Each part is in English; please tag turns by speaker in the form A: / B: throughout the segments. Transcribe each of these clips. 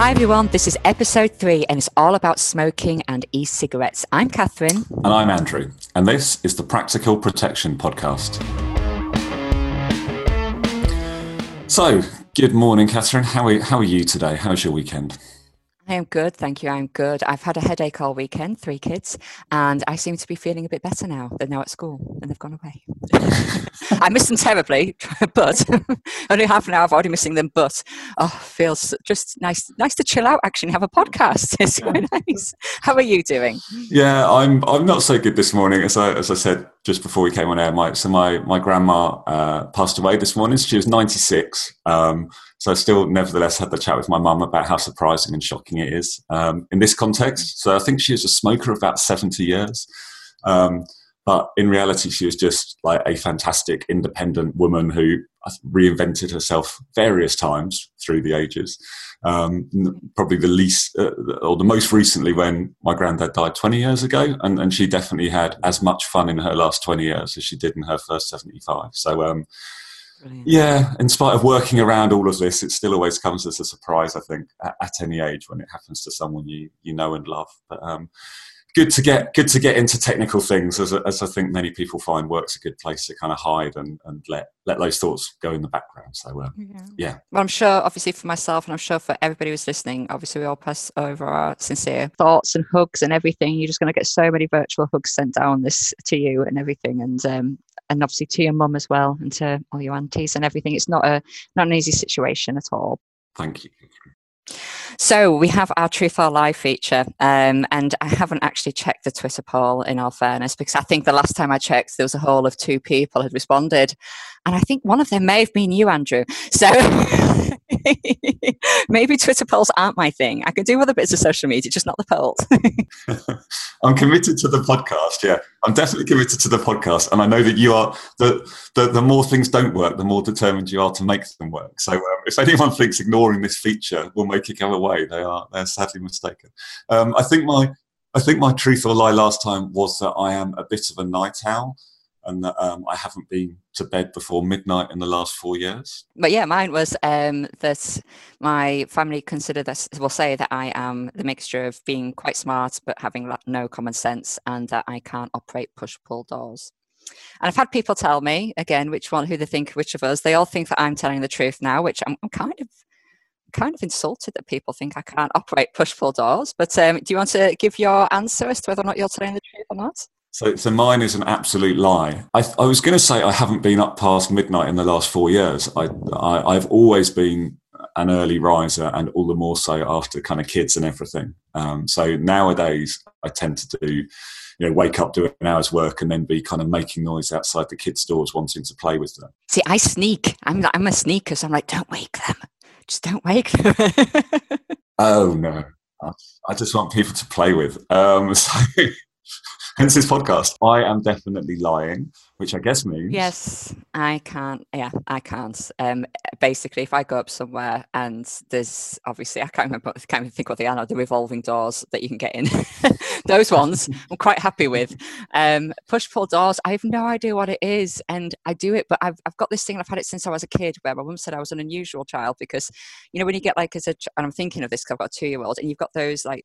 A: Hi everyone, this is episode three and it's all about smoking and e cigarettes. I'm Kathryn.
B: And I'm Andrew, and this is the Practical Protection Podcast. So, good morning, Kathryn. How are, how are you today? How's your weekend?
A: I am good, thank you. I'm good. I've had a headache all weekend, three kids, and I seem to be feeling a bit better now. They're now at school and they've gone away. I miss them terribly, but only half an hour. I've already missing them, but oh, feels just nice, nice to chill out. Actually, have a podcast. It's quite nice. How are you doing?
B: Yeah, I'm. I'm not so good this morning. As I as I said just before we came on air, my so my my grandma uh, passed away this morning. She was 96. Um, so I still, nevertheless, had the chat with my mum about how surprising and shocking it is um, in this context. So I think she was a smoker of about 70 years. Um, but in reality, she was just like a fantastic independent woman who reinvented herself various times through the ages. Um, probably the least, uh, or the most recently, when my granddad died 20 years ago, and, and she definitely had as much fun in her last 20 years as she did in her first 75. So, um, Brilliant. Yeah, in spite of working around all of this, it still always comes as a surprise. I think at, at any age when it happens to someone you you know and love. But um, good to get good to get into technical things, as, as I think many people find work's a good place to kind of hide and, and let let those thoughts go in the background. So uh, yeah. yeah.
A: Well, I'm sure, obviously, for myself, and I'm sure for everybody who's listening, obviously, we all pass over our sincere thoughts and hugs and everything. You're just going to get so many virtual hugs sent down this to you and everything, and um, and obviously to your mum as well and to all your aunties and everything. It's not a not an easy situation at all.
B: Thank you.
A: So we have our Truth or Lie feature, um, and I haven't actually checked the Twitter poll in all fairness because I think the last time I checked there was a whole of two people had responded, and I think one of them may have been you, Andrew. So maybe Twitter polls aren't my thing. I can do other bits of social media, just not the polls.
B: I'm committed to the podcast. Yeah, I'm definitely committed to the podcast, and I know that you are. The the, the more things don't work, the more determined you are to make them work. So um, if anyone thinks ignoring this feature will make it go away, they are they're sadly mistaken. Um, I think my I think my truth or lie last time was that I am a bit of a night owl and that um, I haven't been to bed before midnight in the last four years.
A: But yeah, mine was um, that my family consider this, will say that I am the mixture of being quite smart but having no common sense and that I can't operate push pull doors. And I've had people tell me again which one, who they think, which of us. They all think that I'm telling the truth now, which I'm, I'm kind of kind of insulted that people think I can't operate push pull doors. But um, do you want to give your answer as to whether or not you're telling the truth or not?
B: So, so mine is an absolute lie. I, I was going to say I haven't been up past midnight in the last four years. I, I, have always been an early riser, and all the more so after kind of kids and everything. Um, so nowadays, I tend to do, you know, wake up, do an hour's work, and then be kind of making noise outside the kids' doors, wanting to play with them.
A: See, I sneak. I'm I'm a sneaker, so I'm like, don't wake them. Just don't wake them.
B: oh no, I just want people to play with. Um, so hence this podcast. I am definitely lying, which I guess means.
A: Yes, I can't. Yeah, I can't. Um, basically, if I go up somewhere and there's obviously, I can't remember, I can't even think what they are the revolving doors that you can get in. Those ones I'm quite happy with. Um, push pull doors, I have no idea what it is. And I do it, but I've, I've got this thing, I've had it since I was a kid where my mum said I was an unusual child because, you know, when you get like as a, and I'm thinking of this because I've got a two year old, and you've got those like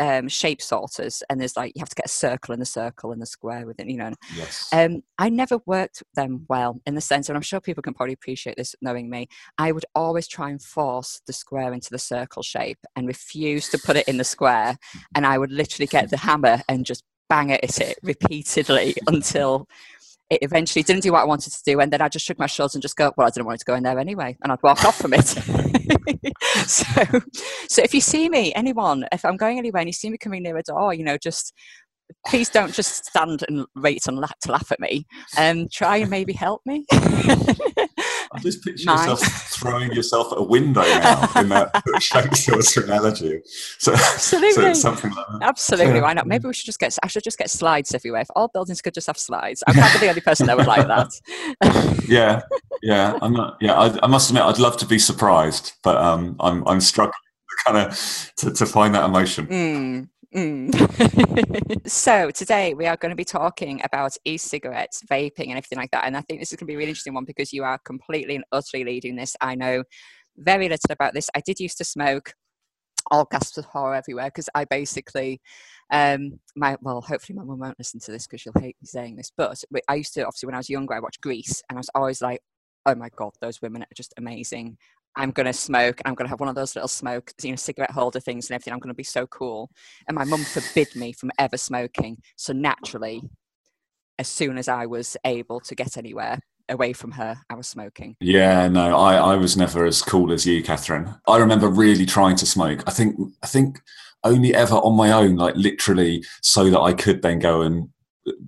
A: um, shape sorters, and there's like you have to get a circle and a circle and a square within, you know.
B: Yes.
A: Um, I never worked them well in the sense, and I'm sure people can probably appreciate this knowing me. I would always try and force the square into the circle shape and refuse to put it in the square, and I would literally get the hammer and just bang it at it repeatedly until it eventually didn't do what I wanted to do. And then I just shook my shoulders and just go, well, I didn't want to go in there anyway. And I'd walk off from it. so, so if you see me, anyone, if I'm going anywhere and you see me coming near a door, you know, just please don't just stand and wait and laugh, to laugh at me. Um, try and maybe help me.
B: I just picture yourself throwing yourself at a window now in that Shakespeare's analogy. So,
A: Absolutely.
B: So something like that.
A: Absolutely. Why not? Maybe we should just get. I should just get slides everywhere. If all buildings could just have slides, I'm probably the only person that would like that.
B: yeah, yeah. I'm not. Yeah, I, I, must admit, I'd love to be surprised, but um, I'm I'm struggling kind of to, to find that emotion.
A: Mm. Mm. so today we are going to be talking about e-cigarettes, vaping, and everything like that. And I think this is going to be a really interesting one because you are completely and utterly leading this. I know very little about this. I did used to smoke all gasps of horror everywhere because I basically, um, my well, hopefully my mum won't listen to this because she'll hate me saying this. But I used to obviously when I was younger, I watched Grease, and I was always like, oh my god, those women are just amazing. I'm going to smoke. I'm going to have one of those little smoke, you know, cigarette holder things and everything. I'm going to be so cool. And my mum forbid me from ever smoking. So naturally, as soon as I was able to get anywhere, away from her, I was smoking.
B: Yeah, no, I, I was never as cool as you, Kathryn. I remember really trying to smoke. I think I think only ever on my own, like literally, so that I could then go and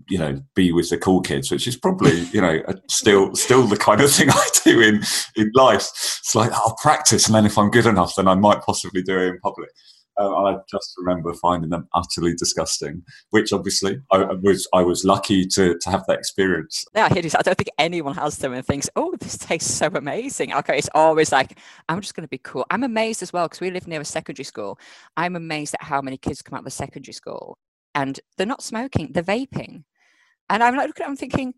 B: you know be with the cool kids which is probably you know still still the kind of thing i do in in life it's like i'll practice and then if i'm good enough then i might possibly do it in public uh, I just remember finding them utterly disgusting, which obviously I was I was lucky to to have that experience.
A: Yeah, I hear you I don't think anyone has them and thinks, "Oh, this tastes so amazing." Okay, it's always like, "I'm just going to be cool." I'm amazed as well because we live near a secondary school. I'm amazed at how many kids come out of the secondary school and they're not smoking; they're vaping. And I'm like, looking at them thinking,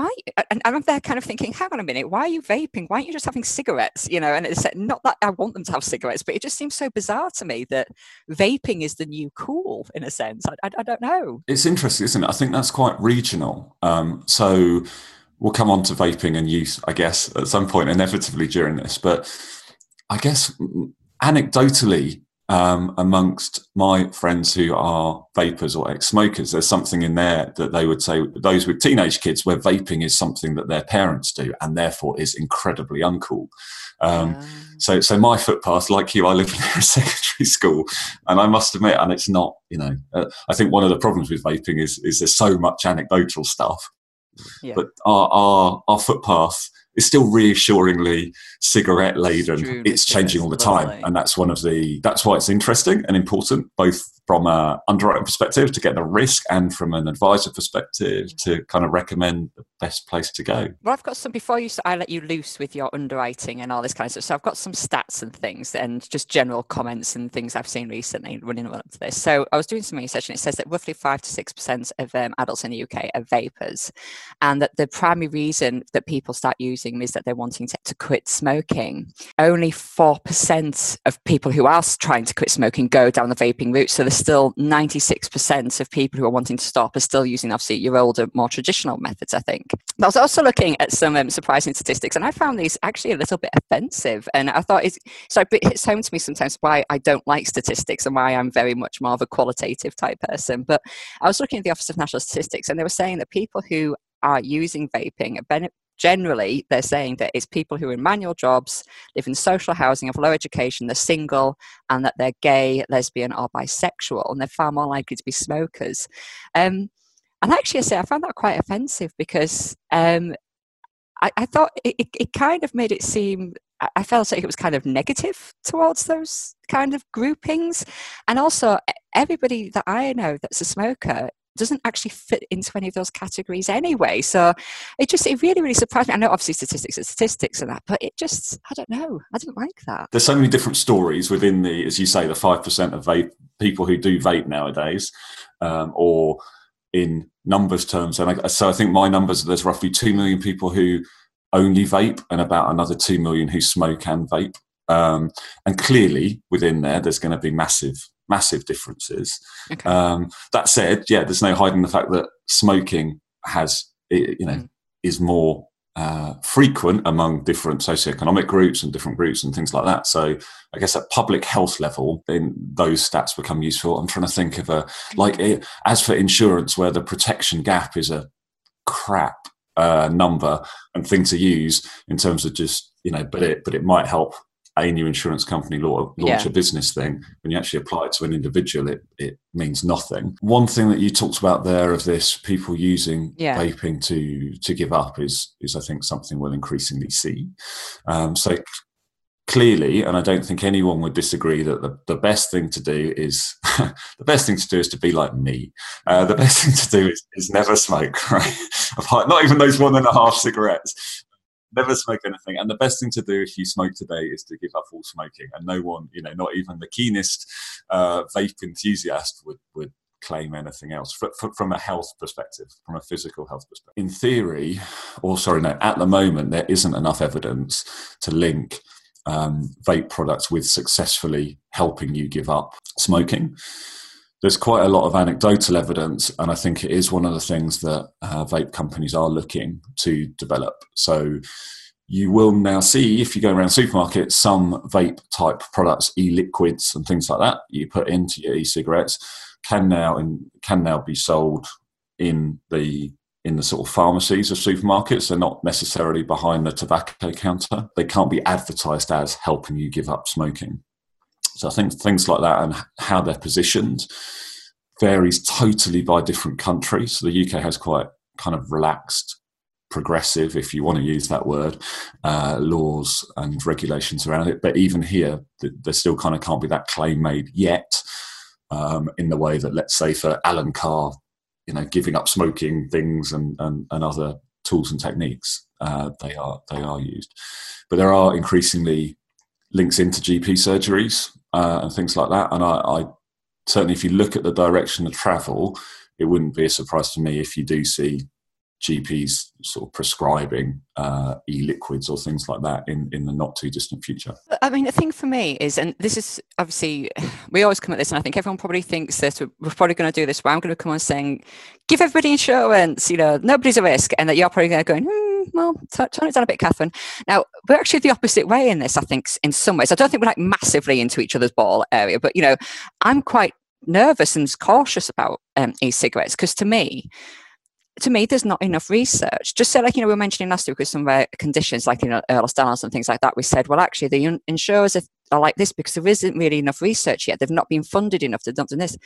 A: why? And I'm there kind of thinking, hang on a minute, why are you vaping? Why aren't you just having cigarettes? You know, and it's not that I want them to have cigarettes, but it just seems so bizarre to me that vaping is the new cool in a sense. I, I, I don't know.
B: It's interesting, isn't it? I think that's quite regional. Um, so we'll come on to vaping and use, I guess, at some point, inevitably during this. But I guess anecdotally, um, amongst my friends who are vapers or ex-smokers, there's something in there that they would say those with teenage kids where vaping is something that their parents do and therefore is incredibly uncool. Um, yeah. So, so my footpath, like you, I live near a secondary school, and I must admit, and it's not, you know, uh, I think one of the problems with vaping is is there's so much anecdotal stuff, yeah. but our, our our footpath is still reassuringly cigarette laden. It's changing all the time, and that's one of the that's why it's interesting and important, both from an underwriting perspective to get the risk and from an advisor perspective to kind of recommend the best place to go.
A: Well, I've got some before you. I let you loose with your underwriting and all this kind of stuff. So I've got some stats and things and just general comments and things I've seen recently running up to this. So I was doing some research and it says that roughly five to six percent of um, adults in the UK are vapers, and that the primary reason that people start using them is that they're wanting to, to quit smoking. Only four percent of people who are trying to quit smoking go down the vaping route. So still 96% of people who are wanting to stop are still using obviously your older, more traditional methods, I think. But I was also looking at some um, surprising statistics and I found these actually a little bit offensive. And I thought it's, so it hits home to me sometimes why I don't like statistics and why I'm very much more of a qualitative type person. But I was looking at the Office of National Statistics and they were saying that people who are using vaping generally they're saying that it's people who are in manual jobs, live in social housing, have low education, they're single, and that they're gay, lesbian, or bisexual, and they're far more likely to be smokers. Um, and actually, I say I found that quite offensive because um, I, I, thought it, it, it kind of made it seem I felt like it was kind of negative towards those kind of groupings. And also, everybody that I know that's a smoker doesn't actually fit into any of those categories anyway. So it just, it really, really surprised me. I know obviously statistics are statistics and that, but it just, I don't know. I didn't like that.
B: There's so many different stories within the, as you say, the 5% of vape people who do vape nowadays, um, or in numbers terms. And I, so I think my numbers, there's roughly 2 million people who only vape and about another 2 million who smoke and vape. Um, and clearly within there, there's going to be massive massive differences. Okay. Um, that said, yeah, there's no hiding the fact that smoking has, you know, mm. is more uh, frequent among different socioeconomic groups and different groups and things like that. So I guess at public health level, then those stats become useful. I'm trying to think of a like it, as for insurance, where the protection gap is a crap uh, number and thing to use in terms of just you know, but it but it might help a new insurance company launch yeah. a business thing, when you actually apply it to an individual, it, it means nothing. One thing that you talked about there of this people using yeah. vaping to to give up is is I think something we'll increasingly see. Um, so clearly, and I don't think anyone would disagree that the, the best thing to do is the best thing to do is to be like me. Uh, the best thing to do is, is never smoke, right? Not even those one and a half cigarettes never smoke anything. And the best thing to do if you smoke today is to give up all smoking. And no one, you know, not even the keenest uh, vape enthusiast would, would claim anything else from a health perspective, from a physical health perspective. In theory, or sorry, no, at the moment, there isn't enough evidence to link um, vape products with successfully helping you give up smoking. There's quite a lot of anecdotal evidence, and I think it is one of the things that uh, vape companies are looking to develop. So, you will now see if you go around supermarkets some vape type products, e-liquids and things like that you put into your e-cigarettes can now in, can now be sold in the in the sort of pharmacies of supermarkets. They're not necessarily behind the tobacco counter. They can't be advertised as helping you give up smoking. So I think things like that and how they're positioned varies totally by different countries. So the UK has quite kind of relaxed progressive, if you want to use that word, uh, laws and regulations around it. But even here, there still kind of can't be that claim made yet um, in the way that, let's say, for Allen Carr, you know, giving up smoking things and, and, and other tools and techniques, uh, they are they are used. But there are increasingly links into GP surgeries uh, and things like that. And I, I certainly, if you look at the direction of travel, it wouldn't be a surprise to me if you do see GPs sort of prescribing uh, e-liquids or things like that in, in the not too distant future?
A: I mean, the thing for me is, and this is obviously, we always come at this, and I think everyone probably thinks that we're probably going to do this, where I'm going to come on saying, give everybody insurance, you know, nobody's a risk, and that you're probably going to go, hmm, well, tone it down a bit, Kathryn. Now, we're actually the opposite way in this, I think, in some ways. I don't think we're like massively into each other's ball area, but, you know, I'm quite nervous and cautious about um, e-cigarettes because to me, to me, there's not enough research. Just so, like, you know, we were mentioning last week with some of our conditions, like, you know, Ehlers-Danlos and things like that, we said, well, actually, the insurers are like this because there isn't really enough research yet. They've not been funded enough to do this.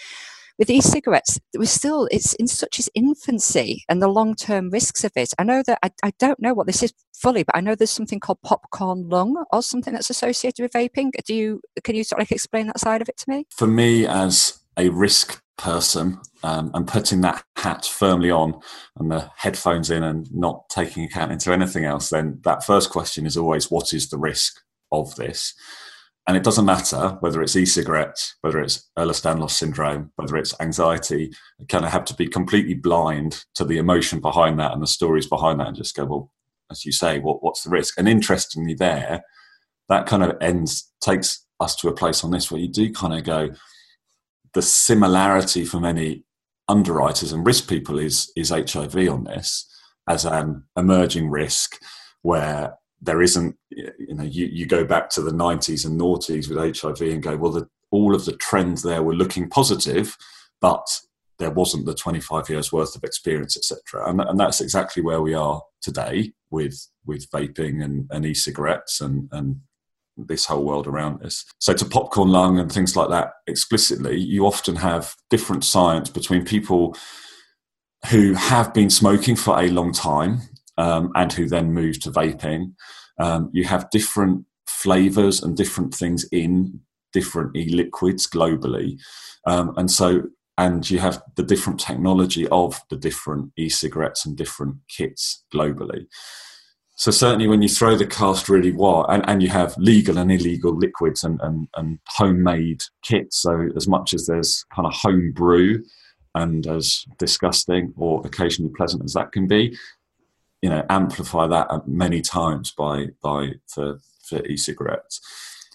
A: With e-cigarettes, we're still, it's in such its infancy and the long-term risks of it. I know that, I, I don't know what this is fully, but I know there's something called popcorn lung or something that's associated with vaping. Do you, can you sort of like explain that side of it to me?
B: For me, as a risk person um, and putting that hat firmly on and the headphones in and not taking account into anything else, then that first question is always what is the risk of this? And it doesn't matter whether it's e-cigarettes, whether it's Ehlers-Danlos syndrome, whether it's anxiety. You kind of have to be completely blind to the emotion behind that and the stories behind that, and just go, well, as you say, what, what's the risk? And interestingly, there, that kind of ends takes us to a place on this where you do kind of go, the similarity for many underwriters and risk people is is HIV on this as an emerging risk where there isn't you know you, you go back to the 90s and noughties with HIV and go well the, all of the trends there were looking positive but there wasn't the 25 years worth of experience etc and, and that's exactly where we are today with with vaping and, and e-cigarettes and, and this whole world around us. So, to popcorn lung and things like that explicitly, you often have different science between people who have been smoking for a long time um, and who then move to vaping. Um, you have different flavors and different things in different e liquids globally. Um, and so, and you have the different technology of the different e cigarettes and different kits globally. So certainly when you throw the cast really wide and, and you have legal and illegal liquids and, and, and homemade kits, so as much as there's kind of home brew and as disgusting or occasionally pleasant as that can be, you know, amplify that many times by by for, for e-cigarettes.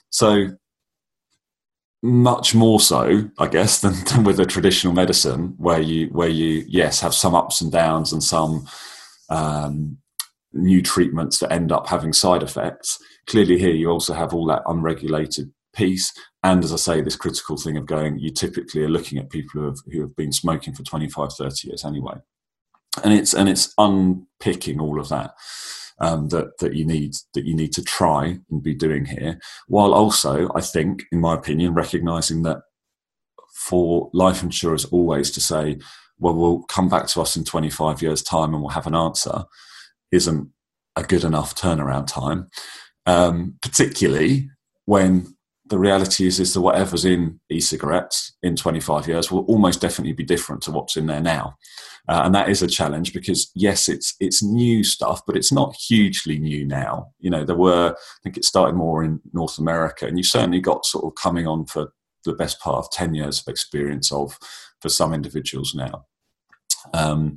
B: So much more so, I guess, than, than with a traditional medicine where you where you yes have some ups and downs and some um, new treatments that end up having side effects. Clearly, here you also have all that unregulated piece. And as I say, this critical thing of going, you typically are looking at people who have, who have been smoking for 25, 30 years anyway. And it's, and it's unpicking all of that. Um, that that you need that you need to try and be doing here, while also I think, in my opinion, recognizing that for life insurers always to say, well, we'll come back to us in 25 years' time and we'll have an answer isn't a good enough turnaround time, um, particularly when the reality is is that whatever's in e-cigarettes in 25 years will almost definitely be different to what's in there now. Uh, and that is a challenge because yes it's it's new stuff but it's not hugely new now. You know there were i think it started more in north america and you certainly got sort of coming on for the best part of 10 years of experience of for some individuals now. Um,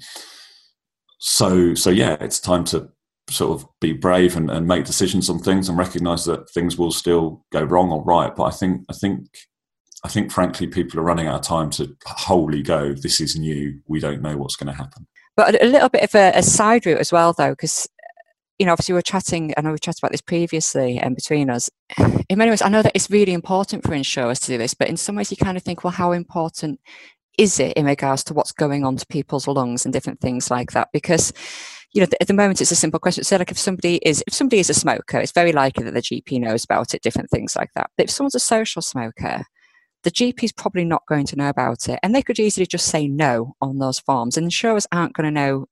B: so so yeah, it's time to sort of be brave and, and make decisions on things and recognize that things will still go wrong or right. But I think I think I think frankly people are running out of time to wholly go, this is new, we don't know what's going to happen.
A: But a little bit of a, a side route as well though, because you know, obviously we are chatting, know we chatted about this previously and um, between us. In many ways, I know that it's really important for insurers to do this, but in some ways you kind of think, well, how important is it in regards to what's going on to people's lungs and different things like that? Because you know, at the moment it's a simple question. So, like, if somebody is if somebody is a smoker, it's very likely that the GP knows about it, different things like that. But if someone's a social smoker, the GP is probably not going to know about it, and they could easily just say no on those forms, and insurers aren't going to know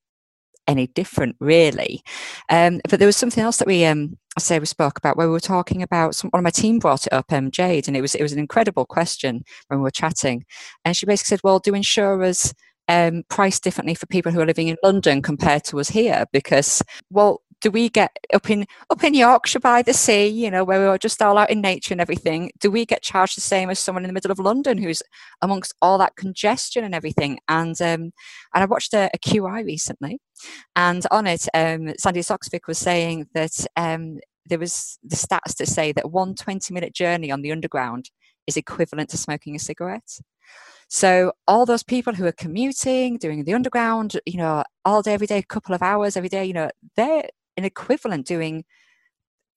A: any different, really. Um, but there was something else that we, um, I say, we spoke about where we were talking about. Some, one of my team brought it up, um, Jade, and it was it was an incredible question when we were chatting, and she basically said, "Well, do insurers?" Um, price differently for people who are living in London compared to us here because well do we get up in up in Yorkshire by the sea, you know, where we are just all out in nature and everything? Do we get charged the same as someone in the middle of London who's amongst all that congestion and everything? And um, and I watched a, a QI recently, and on it, um, Sandi Toksvig was saying that um, there was the stats to say that one 20 minute journey on the underground is equivalent to smoking a cigarette. So all those people who are commuting, doing the underground, you know, all day, every day, a couple of hours every day, you know, they're an equivalent doing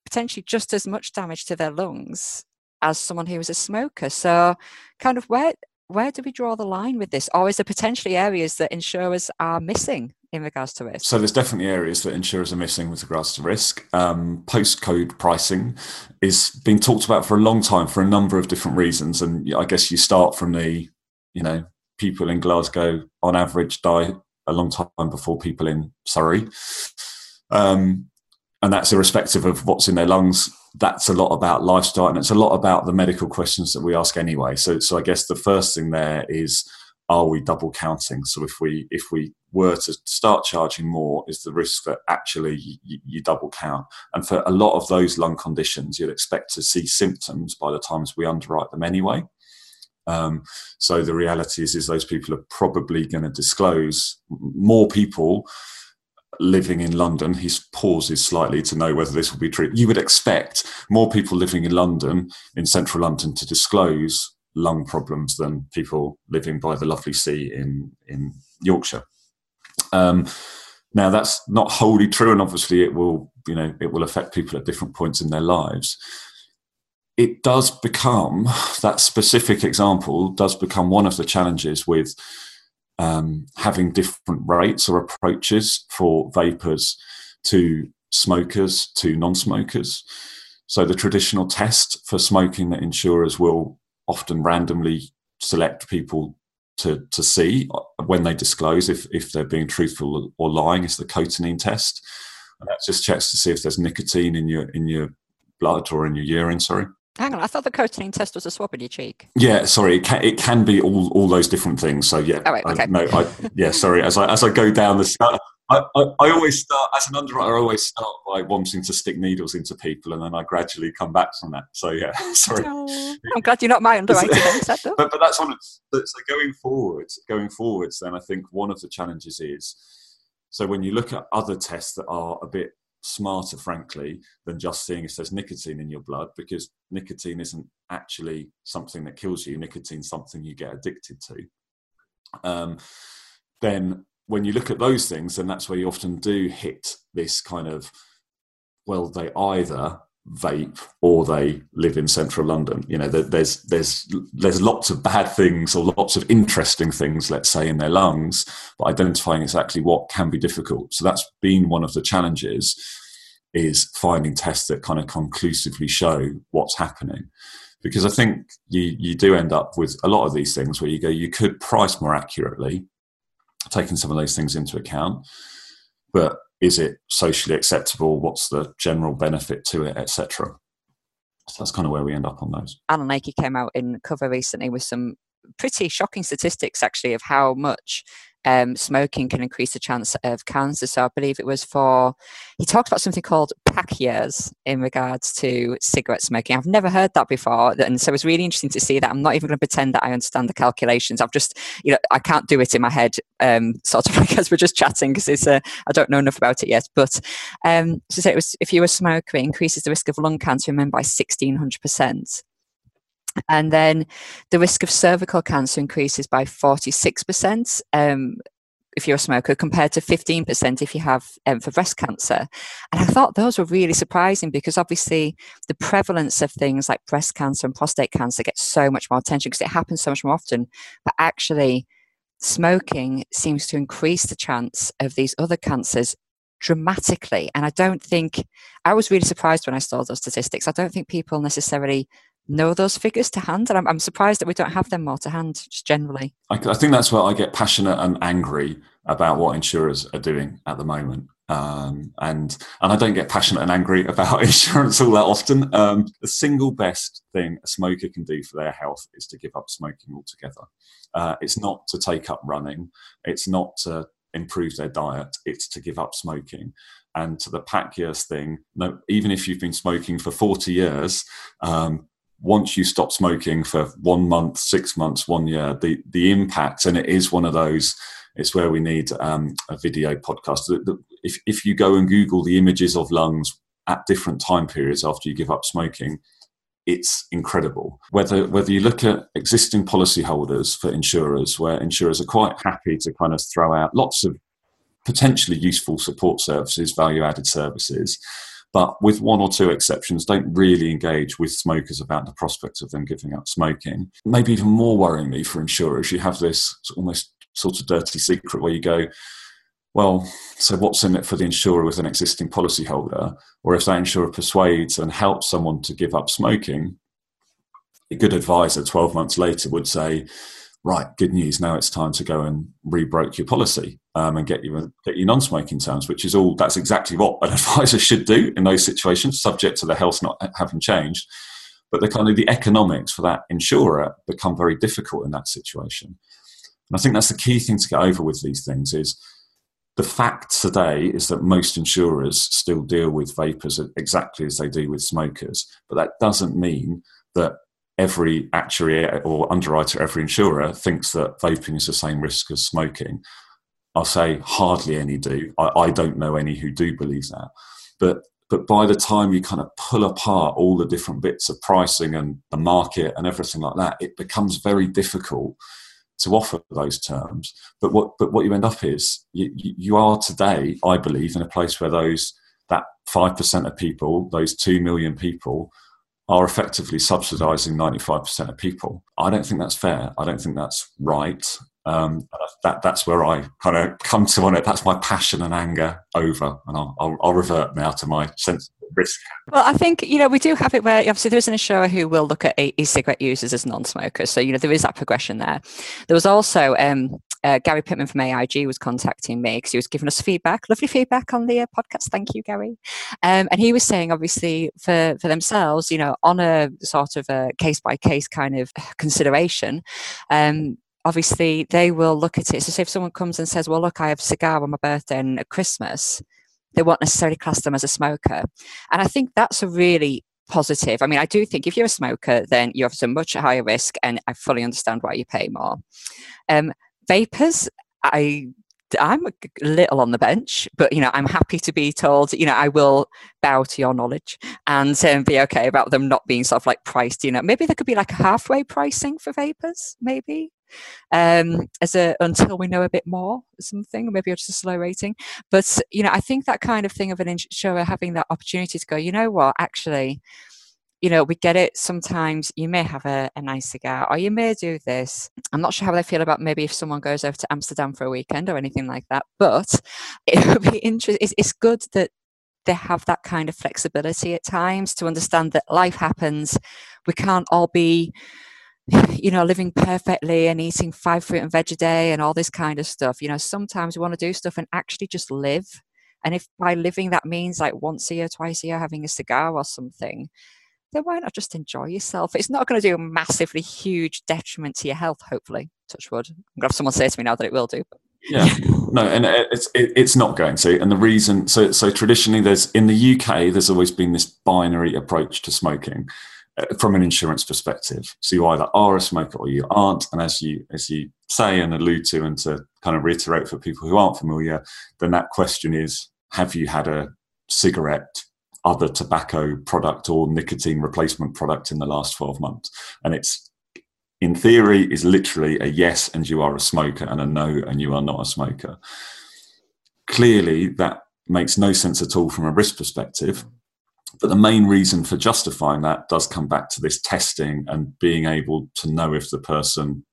A: potentially just as much damage to their lungs as someone who is a smoker. So, kind of where where do we draw the line with this, or is there potentially areas that insurers are missing in regards to risk?
B: So there's definitely areas that insurers are missing with regards to risk. Um, postcode pricing is being talked about for a long time for a number of different reasons, and I guess you start from the, you know, people in Glasgow on average die a long time before people in Surrey. Um, and that's irrespective of what's in their lungs. That's a lot about lifestyle, and it's a lot about the medical questions that we ask anyway. So, so I guess the first thing there is, are we double counting? So, if we if we were to start charging more, is the risk that actually you, you double count? And for a lot of those lung conditions, you'd expect to see symptoms by the times we underwrite them anyway. Um, so the reality is, is those people are probably going to disclose more people living in London, he pauses slightly to know whether this will be true. You would expect more people living in London, in central London, to disclose lung problems than people living by the lovely sea in, in Yorkshire. Um, now that's not wholly true, and obviously it will, you know, it will affect people at different points in their lives. It does become that specific example does become one of the challenges with um, having different rates or approaches for vapers to smokers to non-smokers. So the traditional test for smoking that insurers will often randomly select people to, to see when they disclose if, if they're being truthful or lying is the cotinine test. And that just checks to see if there's nicotine in your in your blood or in your urine, sorry.
A: Hang on, I thought the cotinine test was a swab in your cheek.
B: Yeah, sorry, it can, it can be all, all those different things. So yeah,
A: oh, right, okay. I,
B: no, I, yeah, sorry. As I as I go down the, I, I, I, always start as an underwriter. I always start by wanting to stick needles into people, and then I gradually come back from that. So yeah, sorry.
A: Oh, I'm glad you're not my underwriter.
B: but but that's one. So going forwards, going forwards, then I think one of the challenges is so when you look at other tests that are a bit smarter, frankly, than just seeing if there's nicotine in your blood because nicotine isn't actually something that kills you. Nicotine's something you get addicted to. Um, then when you look at those things, then that's where you often do hit this kind of, well, they either vape or they live in central London. You know, there's there's there's lots of bad things or lots of interesting things, let's say, in their lungs, but identifying exactly what can be difficult. So that's been one of the challenges is finding tests that kind of conclusively show what's happening. Because I think you you do end up with a lot of these things where you go, you could price more accurately, taking some of those things into account, but is it socially acceptable? What's the general benefit to it, etc. So that's kind of where we end up on those.
A: Alan Lakey came out in cover recently with some pretty shocking statistics, actually, of how much um, smoking can increase the chance of cancer. So I believe it was for, he talked about something called pack years in regards to cigarette smoking. I've never heard that before. And so it was really interesting to see that. I'm not even going to pretend that I understand the calculations. I've just, you know, I can't do it in my head, um, sort of because we're just chatting because it's, uh, I don't know enough about it yet. But um, so it was, if you're a smoker, it increases the risk of lung cancer in men by 1600%. And then the risk of cervical cancer increases by 46% um, if you're a smoker compared to 15% if you have um, for breast cancer. And I thought those were really surprising because obviously the prevalence of things like breast cancer and prostate cancer gets so much more attention because it happens so much more often. But actually, smoking seems to increase the chance of these other cancers dramatically. And I don't think, I was really surprised when I saw those statistics. I don't think people necessarily know those figures to hand. And I'm, I'm surprised that we don't have them more to hand, just generally.
B: I, I, think that's where I get passionate and angry about what insurers are doing at the moment. Um, and and I don't get passionate and angry about insurance all that often. Um, the single best thing a smoker can do for their health is to give up smoking altogether. Uh, it's not to take up running. It's not to improve their diet. It's to give up smoking. And to the pack years thing, no, even if you've been smoking for 40 years, um, once you stop smoking for one month, six months, one year, the the impact, and it is one of those. It's where we need um, a video podcast. If if you go and Google the images of lungs at different time periods after you give up smoking, it's incredible. Whether whether you look at existing policyholders for insurers, where insurers are quite happy to kind of throw out lots of potentially useful support services, value added services but with one or two exceptions, don't really engage with smokers about the prospect of them giving up smoking. Maybe even more worryingly for insurers, you have this almost sort of dirty secret where you go, well, so what's in it for the insurer with an existing policyholder? Or if that insurer persuades and helps someone to give up smoking, a good advisor 12 months later would say, right, good news. Now it's time to go and rebroke your policy um, and get you get you non-smoking terms, which is all. That's exactly what an advisor should do in those situations, subject to the health not having changed. But the kind of the economics for that insurer become very difficult in that situation. And I think that's the key thing to get over with these things is the fact today is that most insurers still deal with vapers exactly as they do with smokers, but that doesn't mean that every actuary or underwriter, every insurer thinks that vaping is the same risk as smoking. I'll say hardly any do. I, I, don't know any who do believe that. But but by the time you kind of pull apart all the different bits of pricing and the market and everything like that, it becomes very difficult to offer those terms. But what but what you end up is you, you are today, I believe, in a place where those that five percent of people, those two million people, are effectively subsidizing 95% of people. I don't think that's fair. I don't think that's right. Um, that, that's where I kind of come to on it. That's my passion and anger over. And I'll, I'll, I'll revert now to my sense of risk.
A: Well, I think, you know, we do have it where obviously there is an insurer who will look at e-cigarette users as non-smokers. So, you know, there is that progression there. There was also um, uh, Gary Pittman from AIG was contacting me because he was giving us feedback, lovely feedback on the uh, podcast. Thank you, Gary. Um, and he was saying, obviously, for, for themselves, you know, on a sort of a case by case kind of consideration, um, obviously they will look at it. So, if someone comes and says, Well, look, I have a cigar on my birthday and at Christmas, they won't necessarily class them as a smoker. And I think that's a really positive. I mean, I do think if you're a smoker, then you have a much higher risk, and I fully understand why you pay more. Um, vapers, I I'm a little on the bench, but you know, I'm happy to be told, you know, I will bow to your knowledge and um, be okay about them not being sort of like priced. You know, maybe there could be like a halfway pricing for vapers, maybe um, as a until we know a bit more, or something, maybe just a slow rating. But you know, I think that kind of thing of an insurer having that opportunity to go, you know what, actually you know, we get it sometimes you may have a, a nice cigar or you may do this. I'm not sure how they feel about maybe if someone goes over to Amsterdam for a weekend or anything like that, but it would be interesting. It's, it's good that they have that kind of flexibility at times to understand that life happens. We can't all be, you know, living perfectly and eating five fruit and veg a day and all this kind of stuff. You know, sometimes we want to do stuff and actually just live. And if by living that means like once a year, twice a year, having a cigar or something, then why not just enjoy yourself? It's not going to do a massively huge detriment to your health, hopefully. Touch wood. I'm going to have someone say to me now that it will do.
B: Yeah, no, and it's it, it's not going to. And the reason, so so traditionally, there's in the UK, there's always been this binary approach to smoking uh, from an insurance perspective. So you either are a smoker or you aren't. And as you as you say and allude to, and to kind of reiterate for people who aren't familiar, then that question is: Have you had a cigarette, other tobacco product, or nicotine replacement product in the last twelve months? And it's in theory is literally a yes and you are a smoker and a no and you are not a smoker. Clearly, that makes no sense at all from a risk perspective. But the main reason for justifying that does come back to this testing and being able to know if the person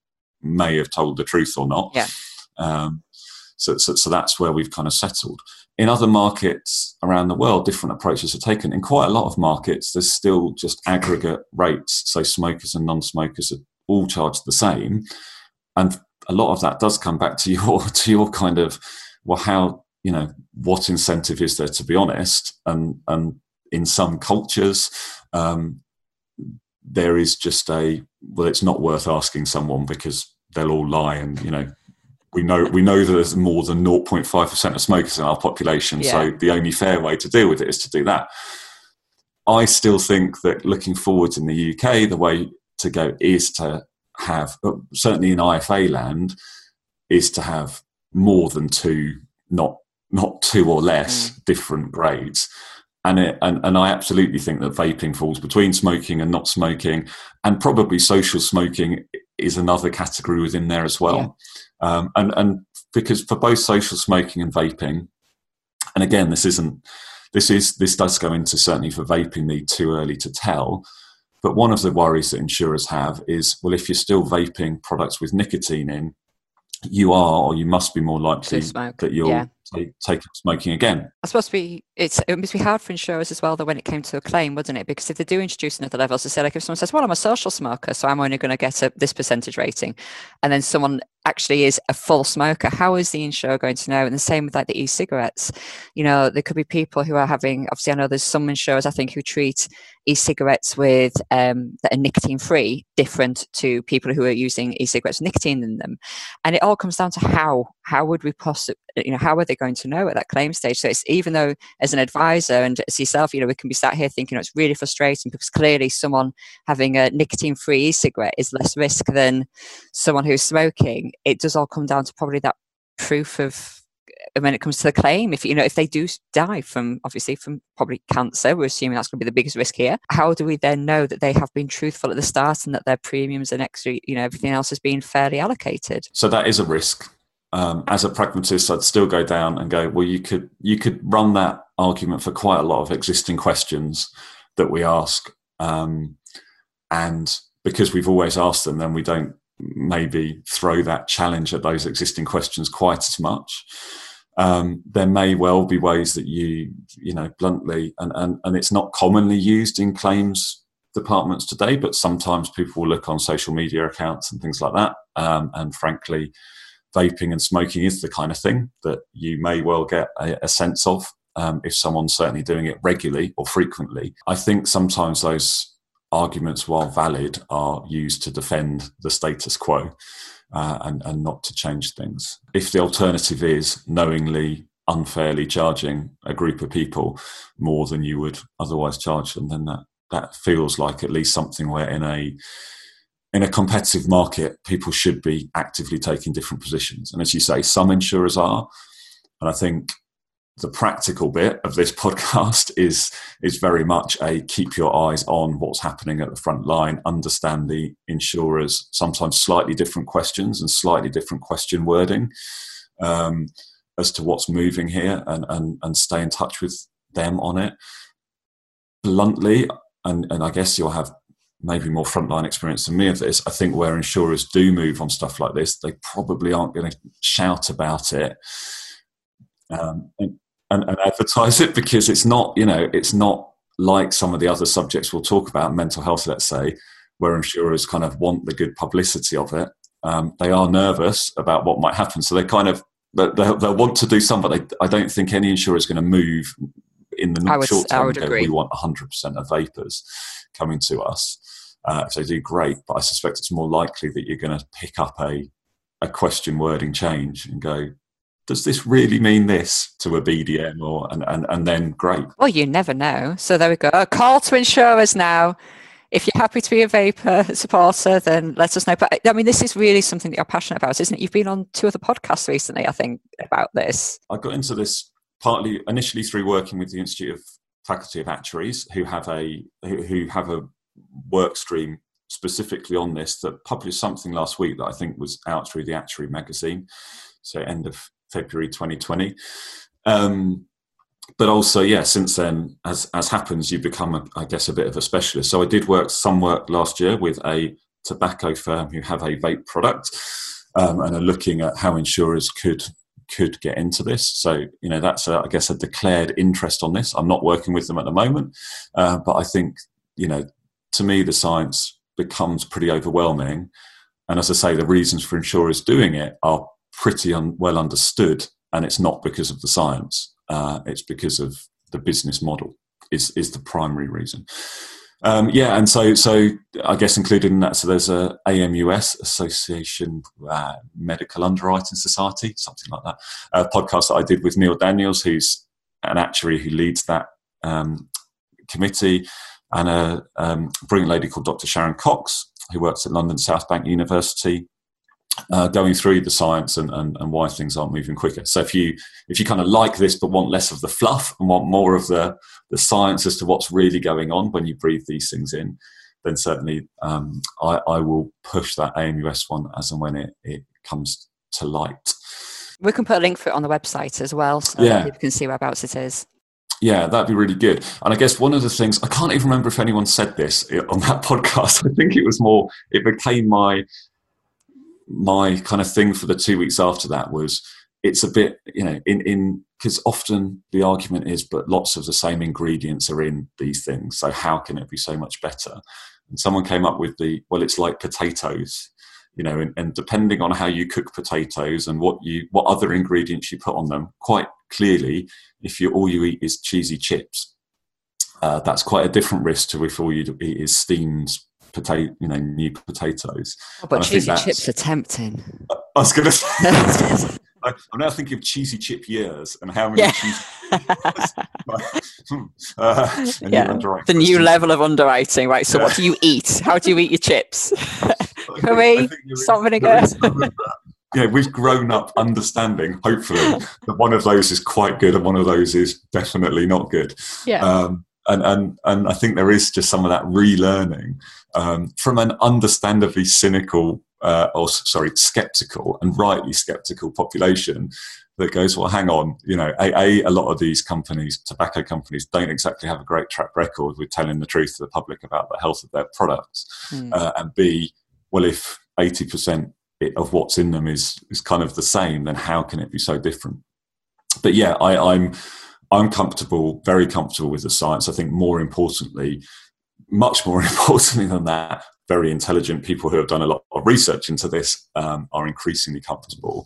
B: may have told the truth or not.
A: Yeah.
B: Um, so, so, so that's where we've kind of settled. In other markets around the world, different approaches are taken. In quite a lot of markets, there's still just aggregate rates. So smokers and non-smokers are all charged the same, and a lot of that does come back to your to your kind of well, how you know what incentive is there to be honest, and and in some cultures. Um, there is just a well it's not worth asking someone because they'll all lie and you know we know we know that there's more than 0.5% of smokers in our population yeah. so the only fair way to deal with it is to do that i still think that looking forward in the uk the way to go is to have, certainly in IFA land, is to have more than two, not not two or less mm. different grades. And, it, and and I absolutely think that vaping falls between smoking and not smoking, and probably social smoking is another category within there as well. Yeah. Um, and and because for both social smoking and vaping, and again, this isn't this is this does go into certainly for vaping need too early to tell but one of the worries that insurers have is well, if you're still vaping products with nicotine in, you are or you must be more likely that you'll yeah. take, take up smoking again.
A: I suppose we it's it must be hard for insurers as well though when it came to a claim, wouldn't it? Because if they do introduce another level, to say like if someone says, "Well, I'm a social smoker, so I'm only going to get a, this percentage rating," and then someone actually is a full smoker, how is the insurer going to know? And the same with like the e-cigarettes. You know, there could be people who are having. Obviously, I know there's some insurers I think who treat e-cigarettes with um, that are nicotine free different to people who are using e-cigarettes with nicotine in them, and it all comes down to how how would we possibly you know how are they going to know at that claim stage? So it's even though as an advisor and as yourself, you know, we can be sat here thinking it's really frustrating because clearly someone having a nicotine free e-cigarette is less risk than someone who's smoking it does all come down to probably that proof of when it comes to the claim if you know if they do die from obviously from probably cancer we're assuming that's going to be the biggest risk here how do we then know that they have been truthful at the start and that their premiums and extra you know everything else has been fairly allocated
B: so that is a risk um, as a pragmatist i'd still go down and go well you could you could run that argument for quite a lot of existing questions that we ask um, and because we've always asked them then we don't maybe throw that challenge at those existing questions quite as much. Um, there may well be ways that you, you know, bluntly, and, and, and it's not commonly used in claims departments today, but sometimes people will look on social media accounts and things like that. Um, and frankly, vaping and smoking is the kind of thing that you may well get a, a sense of um, if someone's certainly doing it regularly or frequently. I think sometimes those arguments, while valid, are used to defend the status quo uh, and, and not to change things. If the alternative is knowingly, unfairly charging a group of people more than you would otherwise charge them, then that, that feels like at least something where in a in a competitive market, people should be actively taking different positions. And as you say, some insurers are. And I think the practical bit of this podcast is is very much a keep your eyes on what's happening at the front line understand the insurers sometimes slightly different questions and slightly different question wording um, as to what's moving here and, and and stay in touch with them on it. Bluntly and and i guess you'll have maybe more frontline experience than me of this i think where insurers do move on stuff like this they probably aren't going to shout about it um, and, and advertise it because it's not, you know, it's not like some of the other subjects we'll talk about, mental health, let's say, where insurers kind of want the good publicity of it. Um, they are nervous about what might happen, so they kind of they'll, they'll want to do some, but they, I don't think any insurer is going to move in the would, short term. We want 100% of vapers coming to us. Uh, if they do, great, but I suspect it's more likely that you're going to pick up a a question wording change and go, does this really mean this to a BDM or and, and, and then great.
A: Well, you never know. So there we go. A call to insurers now. If you're happy to be a vaper supporter, then let us know. But I mean, this is really something that you're passionate about, isn't it? You've been on two other podcasts recently, I think, about this.
B: I got into this partly initially through working with the Institute of Faculty of Actuaries, who have a who, who have a work stream specifically on this that published something last week that I think was out through the Actuary magazine, so end of February 2020. Um, but also, yeah, since then, as as happens, you become, a, I guess, a bit of a specialist. So I did work some work last year with a tobacco firm who have a vape product um, and are looking at how insurers could could get into this. So you know, that's a, I guess a declared interest on this. I'm not working with them at the moment, uh, but I think you know, to me, the science becomes pretty overwhelming. And as I say, the reasons for insurers doing it are pretty un- well understood, and it's not because of the science. Uh, it's because of the business model is is the primary reason. Um, yeah, and so so I guess included in that, so there's a AMUS Association uh, Medical Underwriting Society, something like that, a podcast that I did with Neil Daniels, who's an actuary who leads that um, committee, and a um, brilliant lady called Dr. Sharon Cox, who works at London South Bank University, uh, going through the science and, and, and, why things aren't moving quicker. So if you if you kind of like this but want less of the fluff and want more of the the science as to what's really going on when you breathe these things in, then certainly um, I, I, will push that AMUS one as and when it, it comes to light.
A: We can put a link for it on the website as well, so yeah. people can see whereabouts it is.
B: Yeah, that'd be really good. And I guess one of the things I can't even remember if anyone said this on that podcast. I think it was more. It became my my kind of thing for the two weeks after that was it's a bit you know in in because often the argument is but lots of the same ingredients are in these things so how can it be so much better? And someone came up with the well it's like potatoes you know and, and depending on how you cook potatoes and what you what other ingredients you put on them quite clearly if you all you eat is cheesy chips uh, that's quite a different risk to if all you eat is steamed potato, you know, new potatoes.
A: Oh, but cheesy chips are tempting.
B: I was going to say. I'm now thinking of cheesy chip years and how many
A: yeah.
B: cheesy. uh,
A: yeah. The new level of underwriting, right? So, yeah. what do you eat? How do you eat your chips? Curry, salt vinegar.
B: yeah, we've grown up understanding, hopefully, that one of those is quite good and one of those is definitely not good.
A: Yeah. Um,
B: and, and, and I think there is just some of that relearning um, from an understandably cynical uh, or sorry, skeptical and rightly skeptical population that goes, well, hang on, you know, a, a, a, lot of these companies, tobacco companies, don't exactly have a great track record with telling the truth to the public about the health of their products, mm. uh, and B, well, if eighty percent of what's in them is is kind of the same, then how can it be so different? But yeah, I, I'm I'm comfortable, very comfortable with the science. I think more importantly, much more importantly than that, very intelligent people who have done a lot of research into this um, are increasingly comfortable.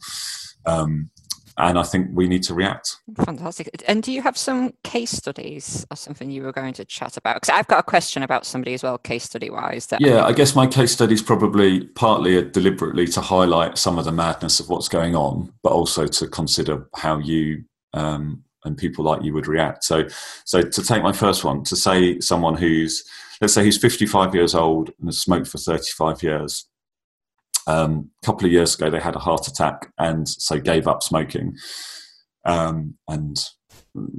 B: Um, and I think we need to react.
A: Fantastic. And do you have some case studies or something you were going to chat about? Because I've got a question about somebody as well, case study wise.
B: Yeah, I, I guess my case study is probably partly deliberately to highlight some of the madness of what's going on, but also to consider how you um, and people like you would react. So, so to take my first one, to say someone who's let's say he's 55 years old and has smoked for 35 years. Um, a couple of years ago, they had a heart attack and so gave up smoking. Um, and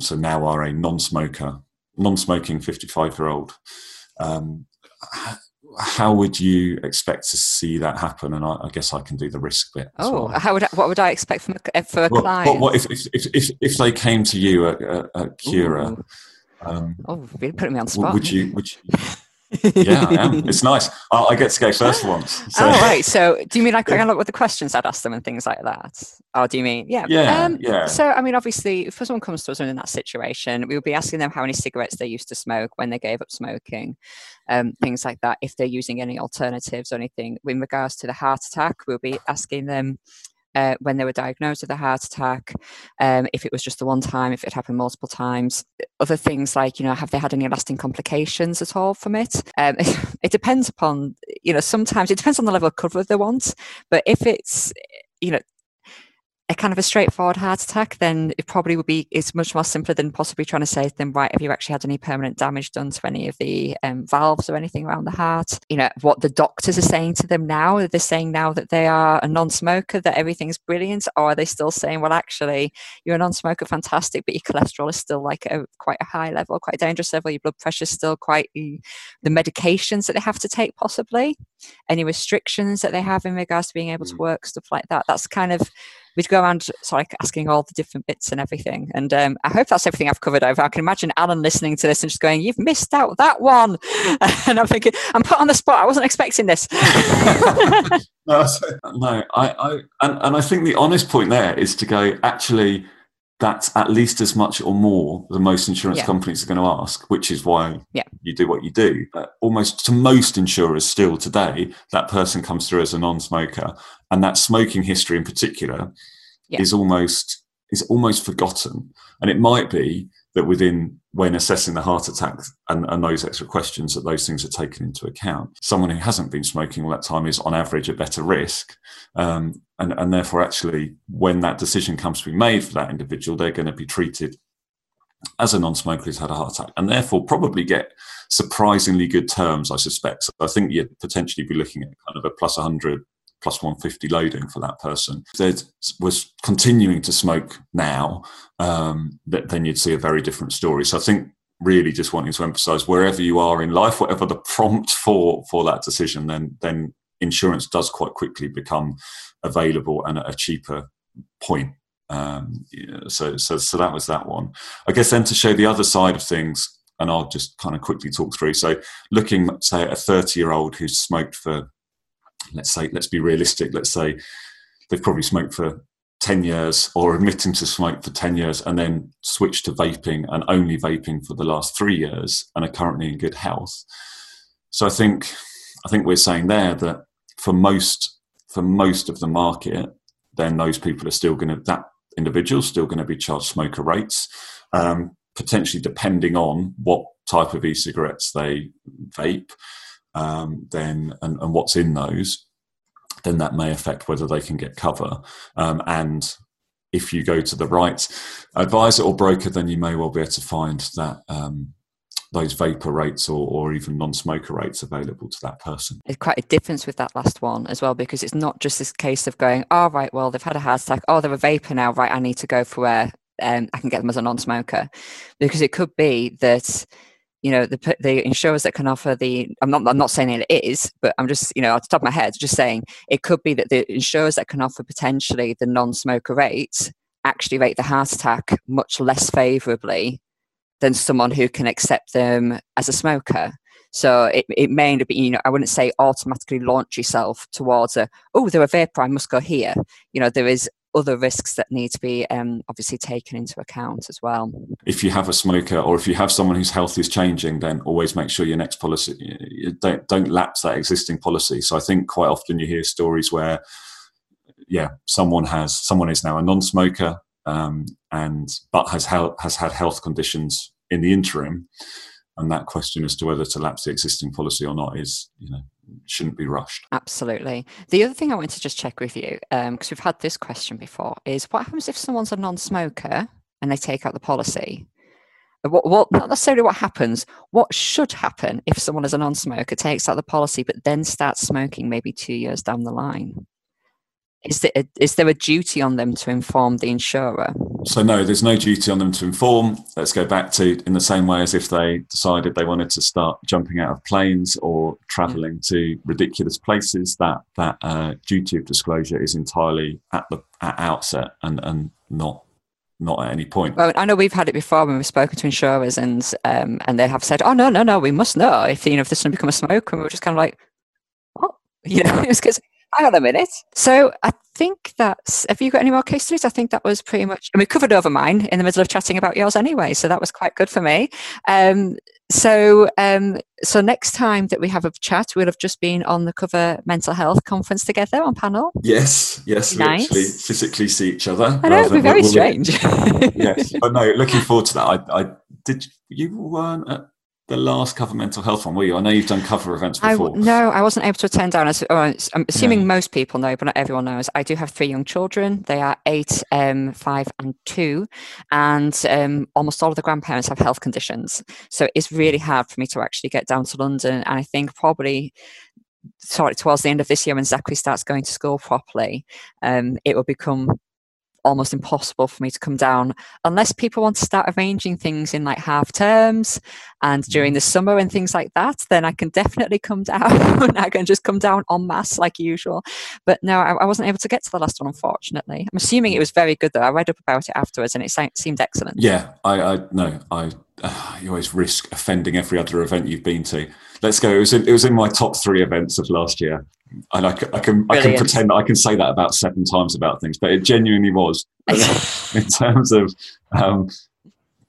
B: so now are a non smoker, non smoking 55 year old. Um, how would you expect to see that happen? And I, I guess I can do the risk bit.
A: Oh, well. how would I, what would I expect from a, for a well, client?
B: What, what if, if, if, if, they came to you at, at, at Cura?
A: Um, oh, you're putting me on spot.
B: Would you? Would you? Yeah. It's nice. I, I, get to go first once.
A: So. Oh, right. So, do you mean like kind of look with the questions I'd ask them and things like that? Or do you mean, yeah,
B: yeah, um, yeah?
A: So, I mean, obviously, if someone comes to us in that situation, we would be asking them how many cigarettes they used to smoke when they gave up smoking, um, things like that. If they're using any alternatives or anything, in regards to the heart attack, we'll be asking them uh, when they were diagnosed with a heart attack, um, if it was just the one time, if it happened multiple times. Other things like, you know, have they had any lasting complications at all from it? Um, it depends upon, you know, sometimes it depends on the level of cover they want. But if it's, you know, a kind of a straightforward heart attack, then it probably would be it's much more simpler than possibly trying to say to them, right, have you actually had any permanent damage done to any of the um, valves or anything around the heart? You know, what the doctors are saying to them now, are they saying now that they are a non-smoker, that everything's brilliant, or are they still saying, well, actually, you're a non-smoker, fantastic, but your cholesterol is still like a quite a high level, quite a dangerous level, your blood pressure is still quite the medications that they have to take possibly, any restrictions that they have in regards to being able to mm. work, stuff like that. That's kind of we'd go around sorry asking all the different bits and everything. And um, i hope that's everything i've covered over. I can imagine alan listening to this and just going you've missed out that one. And i'm thinking i'm put on the spot. I wasn't expecting this.
B: No, no I, I and, and i think the honest point there is to go actually that's at least as much or more than most insurance yeah. companies are going to ask, which is why
A: yeah.
B: you do what you do. Uh, almost to most insurers still today, that person comes through as a non-smoker, and that smoking history in particular yeah. is almost is almost forgotten. And it might be that within when assessing the heart attack and, and, those extra questions that those things are taken into account someone who hasn't been smoking all that time is on average a better risk. Um, and, and therefore actually when that decision comes to be made for that individual they're going to be treated as a non-smoker who's had a heart attack and therefore probably get surprisingly good terms i suspect. So i think you'd potentially be looking at kind of a plus 100 plus 150 loading for that person. If they was continuing to smoke now, um, then you'd see a very different story. So I think really just wanting to emphasize wherever you are in life, whatever the prompt for for that decision, then then insurance does quite quickly become available and at a cheaper point. Um, so so so that was that one. I guess then to show the other side of things. And I'll just kind of quickly talk through. So, looking, say, at a 30 year old who's smoked for let's say, let's be realistic, let's say they've probably smoked for 10 years or admitting to smoke for 10 years and then switched to vaping and only vaping for the last three years and are currently in good health. So I think I think we're saying there that for most for most of the market, then those people are still going to that individual still going to be charged smoker rates, um, potentially depending on what type of e-cigarettes they vape um, then and, and, what's in those, then that may affect whether they can get cover. Um, and if you go to the right advisor or broker, then you may well be able to find that um, those vaper rates or, or even non-smoker rates available to that person.
A: It's quite a difference with that last one as well because it's not just this case of going, oh right, well they've had a heart attack, oh they're a vaper now, right? I need to go for where um, I can get them as a non-smoker, because it could be that you know the the insurers that can offer the I'm not I'm not saying it is, but I'm just you know off the top of my head just saying it could be that the insurers that can offer potentially the non-smoker rates actually rate the heart attack much less favourably than someone who can accept them as a smoker. So it, it may end up, being, you know, I wouldn't say automatically launch yourself towards a, oh, they're a vaper, I must go here. You know, there is other risks that need to be um, obviously taken into account as well.
B: If you have a smoker or if you have someone whose health is changing, then always make sure your next policy don't don't lapse that existing policy. So I think quite often you hear stories where, yeah, someone has someone is now a non-smoker um, and but has has had health conditions in the interim, and that question as to whether to lapse the existing policy or not is you know shouldn't be rushed.
A: Absolutely. The other thing I want to just check with you, because um, we've had this question before, is what happens if someone's a non-smoker and they take out the policy? Uh, what, what, not necessarily what happens, what should happen if someone is a non-smoker, takes out the policy, but then starts smoking maybe two years down the line? Is there, a, is there a duty on them to inform the insurer?
B: So no, there's no duty on them to inform. Let's go back to in the same way as if they decided they wanted to start jumping out of planes or travelling to ridiculous places. That that uh, duty of disclosure is entirely at the at outset and and not not at any point.
A: Well, I know we've had it before when we've spoken to insurers and um, and they have said, "Oh no, no, no, we must know if you know if this one become a smoker." And we're just kind of like, "What?" You know, it's because hang on a minute. So I think that's, have you got any more case studies? I think that was pretty much, and we covered over mine in the middle of chatting about yours anyway. So that was quite good for me. Um, so, um, so next time that we have a chat, we'll have just been on the Cover Mental Health conference together on panel.
B: Yes, yes, nice. we actually physically see each other.
A: I know it'd be very we'll, strange.
B: yes, but no, looking forward to that. I, I did. You weren't at the last cover mental health one, were you? I know you've done cover events before.
A: I, no, I wasn't able to attend down. As, oh, I'm assuming most people know, but not everyone knows. I do have three young children. They are eight, um, five, and two, and um, almost all of the grandparents have health conditions. So it's really hard for me to actually get down to London. And I think probably sorry, towards the end of this year when Zachary starts going to school properly, um, it will become almost impossible for me to come down unless people want to start arranging things in like half terms and during the summer and things like that then i can definitely come down i can just come down en masse like usual. But no I, I, wasn't able to get to the last one unfortunately. I'm assuming it was very good though. I read up about it afterwards and it seemed excellent.
B: Yeah i i no i uh, you always risk offending every other event you've been to. Let's go. It was in, it was in my top three events of last year and I, I can Brilliant. I can pretend I can say that about seven times about things, but it genuinely was in terms of um,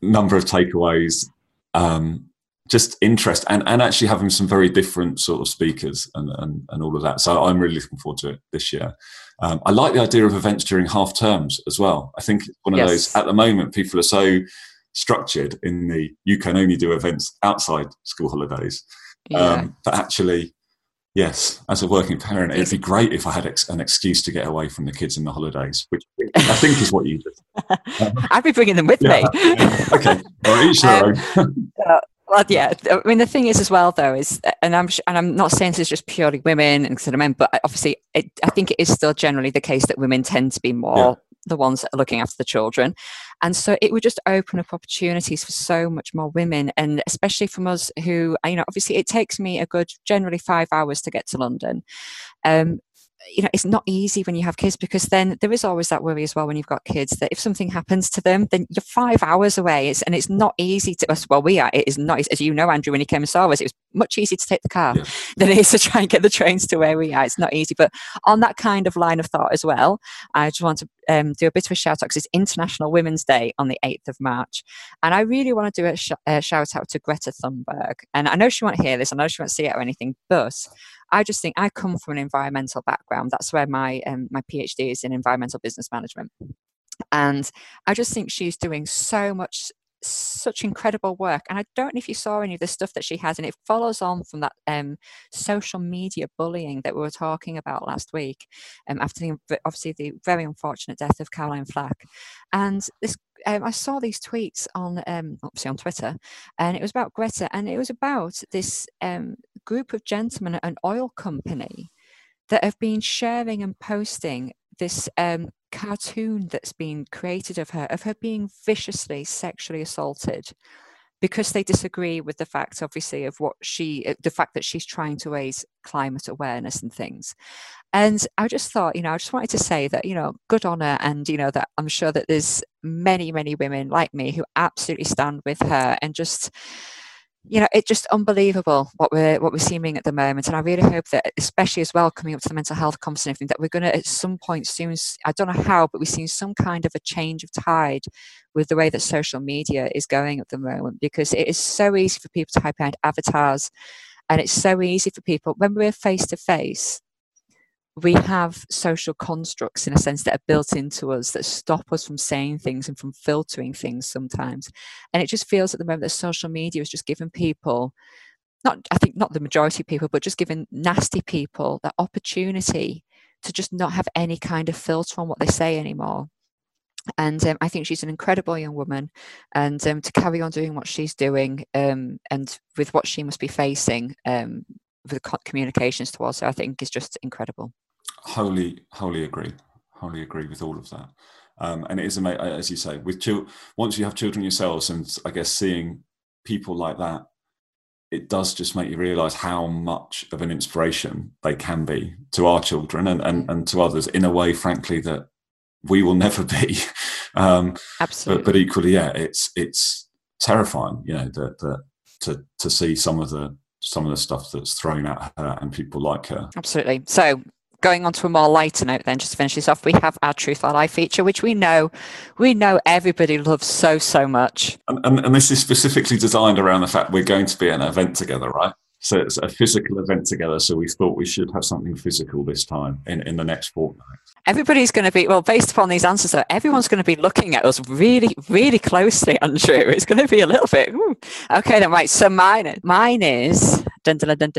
B: number of takeaways, um, just interest, and and actually having some very different sort of speakers and and, and all of that. So I'm really looking forward to it this year. Um, I like the idea of events during half terms as well. I think one of yes. those at the moment people are so structured in the you can only do events outside school holidays. Yeah. Um, but actually Yes, as a working parent, it'd be great if I had ex- an excuse to get away from the kids in the holidays, which I think is what you did.
A: I'd be bringing them with yeah, me.
B: Yeah. Okay, well, each their um,
A: own. uh, well, yeah. I mean, the thing is, as well, though, is, and I'm and I'm not saying this is just purely women instead of men, but obviously, it, I think it is still generally the case that women tend to be more. The ones that are looking after the children. And so it would just open up opportunities for so much more women, and especially from us who, you know, obviously it takes me a good generally five hours to get to London. Um, you know it's not easy when you have kids because then there is always that worry as well when you've got kids that if something happens to them then you're five hours away. It's, and it's not easy to us well we are it is not as you know andrew when he came and saw us it was much easier to take the car yeah. than it is to try and get the trains to where we are. It's not easy. But on that kind of line of thought as well i just want to um, do a bit of a shout out because it's international women's day on the 8th of march. And i really want to do a, sh- a shout out to greta thunberg. And i know she won't hear this i know she won't see it or anything but I just think I come from an environmental background. That's where my um, my PhD is in environmental business management, and I just think she's doing so much such incredible work. And i don't know if you saw any of the stuff that she has and it follows on from that um, social media bullying that we were talking about last week um, after the, obviously the very unfortunate death of caroline flack. And this um, I saw these tweets on um, obviously on Twitter, and it was about Greta, and it was about this um, group of gentlemen at an oil company that have been sharing and posting this um, cartoon that's been created of her of her being viciously sexually assaulted because they disagree with the fact obviously of what she uh, the fact that she's trying to raise climate awareness and things. And i just thought you know i just wanted to say that you know good on her and you know that i'm sure that there's many many women like me who absolutely stand with her and just you know, it's just unbelievable what we're what we're seeing at the moment, and I really hope that, especially as well, coming up to the mental health conference, that we're going to at some point soon. I don't know how, but we've seen some kind of a change of tide with the way that social media is going at the moment, because it is so easy for people to type out avatars, and it's so easy for people when we're face to face we have social constructs in a sense that are built into us that stop us from saying things and from filtering things sometimes. And it just feels at the moment that social media is just giving people, not I think not the majority of people, but just giving nasty people that opportunity to just not have any kind of filter on what they say anymore. And um, I think she's an incredible young woman, and um, to carry on doing what she's doing, um, and with what she must be facing, um, with communications towards her, I think is just incredible
B: wholly, wholly agree. Wholly agree with all of that. Um, and it is amazing, as you say, with children. Once you have children yourselves, and I guess seeing people like that, it does just make you realise how much of an inspiration they can be to our children and, and, and to others in a way, frankly, that we will never be. Um,
A: Absolutely.
B: But, but equally, yeah, it's it's terrifying, you know, that that to to see some of the some of the stuff that's thrown at her and people like her.
A: Absolutely. So going on to a more lighter note then just to finish this off we have our truth or lie feature which we know we know everybody loves so so much
B: and, and, and, this is specifically designed around the fact we're going to be at an event together right So it's a physical event together. So we thought we should have something physical this time in, in the next fortnight.
A: Everybody's going to be, well, based upon these answers, though, everyone's going to be looking at us really, really closely, Andrew. It's going to be a little bit, ooh. okay, then, right. So mine, mine is, dun, dun, dun,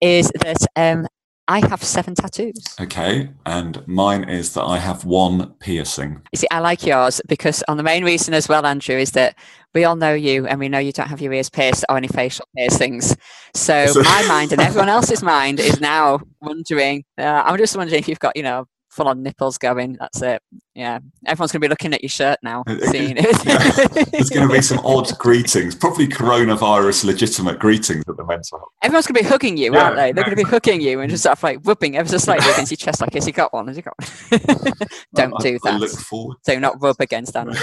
A: is that um, I have seven tattoos.
B: Okay, and mine is that I have one piercing.
A: You see, I like yours because on the main reason as well, Andrew, is that we all know you and we know you don't have your ears pierced or any facial piercings. So, so my mind and everyone else's mind is now wondering. Uh, I'm just wondering if you've got, you know, full on nipples going. That's it. Yeah. Everyone's going to be looking at your shirt now, seeing it.
B: yeah. There's going to be some odd greetings, probably coronavirus legitimate greetings at the mental health.
A: Everyone's going to be hugging you, yeah, aren't they? They're going to be hugging you and just sort of like whooping ever so slightly against your chest, like, has he got one? Has he got one? Don't
B: I,
A: do that. I
B: look forward.
A: Do not rub against Andrew.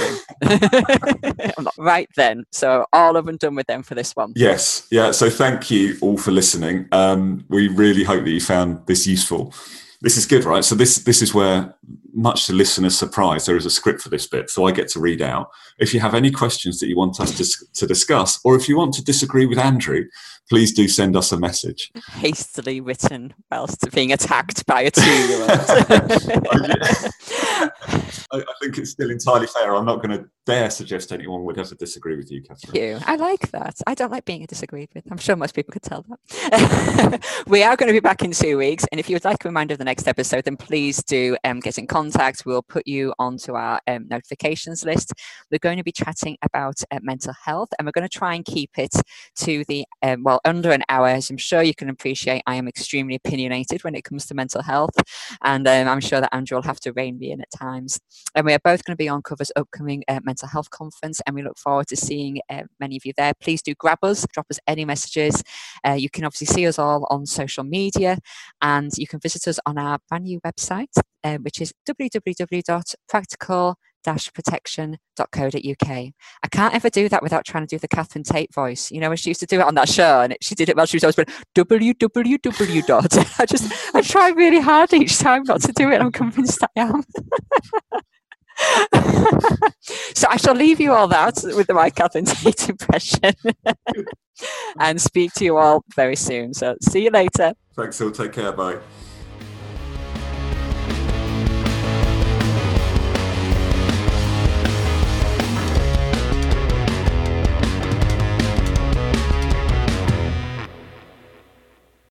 A: right then. So all of them done with them for this one.
B: Yes. Yeah. So thank you all for listening. Um, we really hope that you found this useful. This is good, right? So this this is where, much to listeners' surprise, there is a script for this bit, so I get to read out. If you have any questions that you want us to, to discuss, or if you want to disagree with Andrew, please do send us a message.
A: Hastily written whilst being attacked by a two-year-old.
B: I, I, think it's still entirely fair. I'm not going to dare suggest anyone would ever disagree with you, Kathryn.
A: You. I like that. I don't like being disagreed with. I'm sure most people could tell that. we are going to be back in two weeks, and if you would like a reminder of the next episode, then please do um, get in contact. We'll put you onto our um, notifications list. We're going to be chatting about uh, mental health, and we're going to try and keep it to the um, well under an hour. As I'm sure you can appreciate, I am extremely opinionated when it comes to mental health, and um, I'm sure that Andrew will have to rein me in at times. And we are both going to be on Cover's upcoming uh, mental health conference, and we look forward to seeing uh, many of you there. Please do grab us, drop us any messages. Uh, you can obviously see us all on social media, and you can visit us on our brand new website, uh, which is www.practical protection.co.uk. I can't ever do that without trying to do the Catherine Tate voice. You know, when she used to do it on that show and she did it while she was always going www. I just, I try really hard each time not to do it. I'm convinced I am. so I shall leave you all that with the my Catherine Tate impression and speak to you all very soon. So see you later.
B: Thanks, all. Take care. Bye.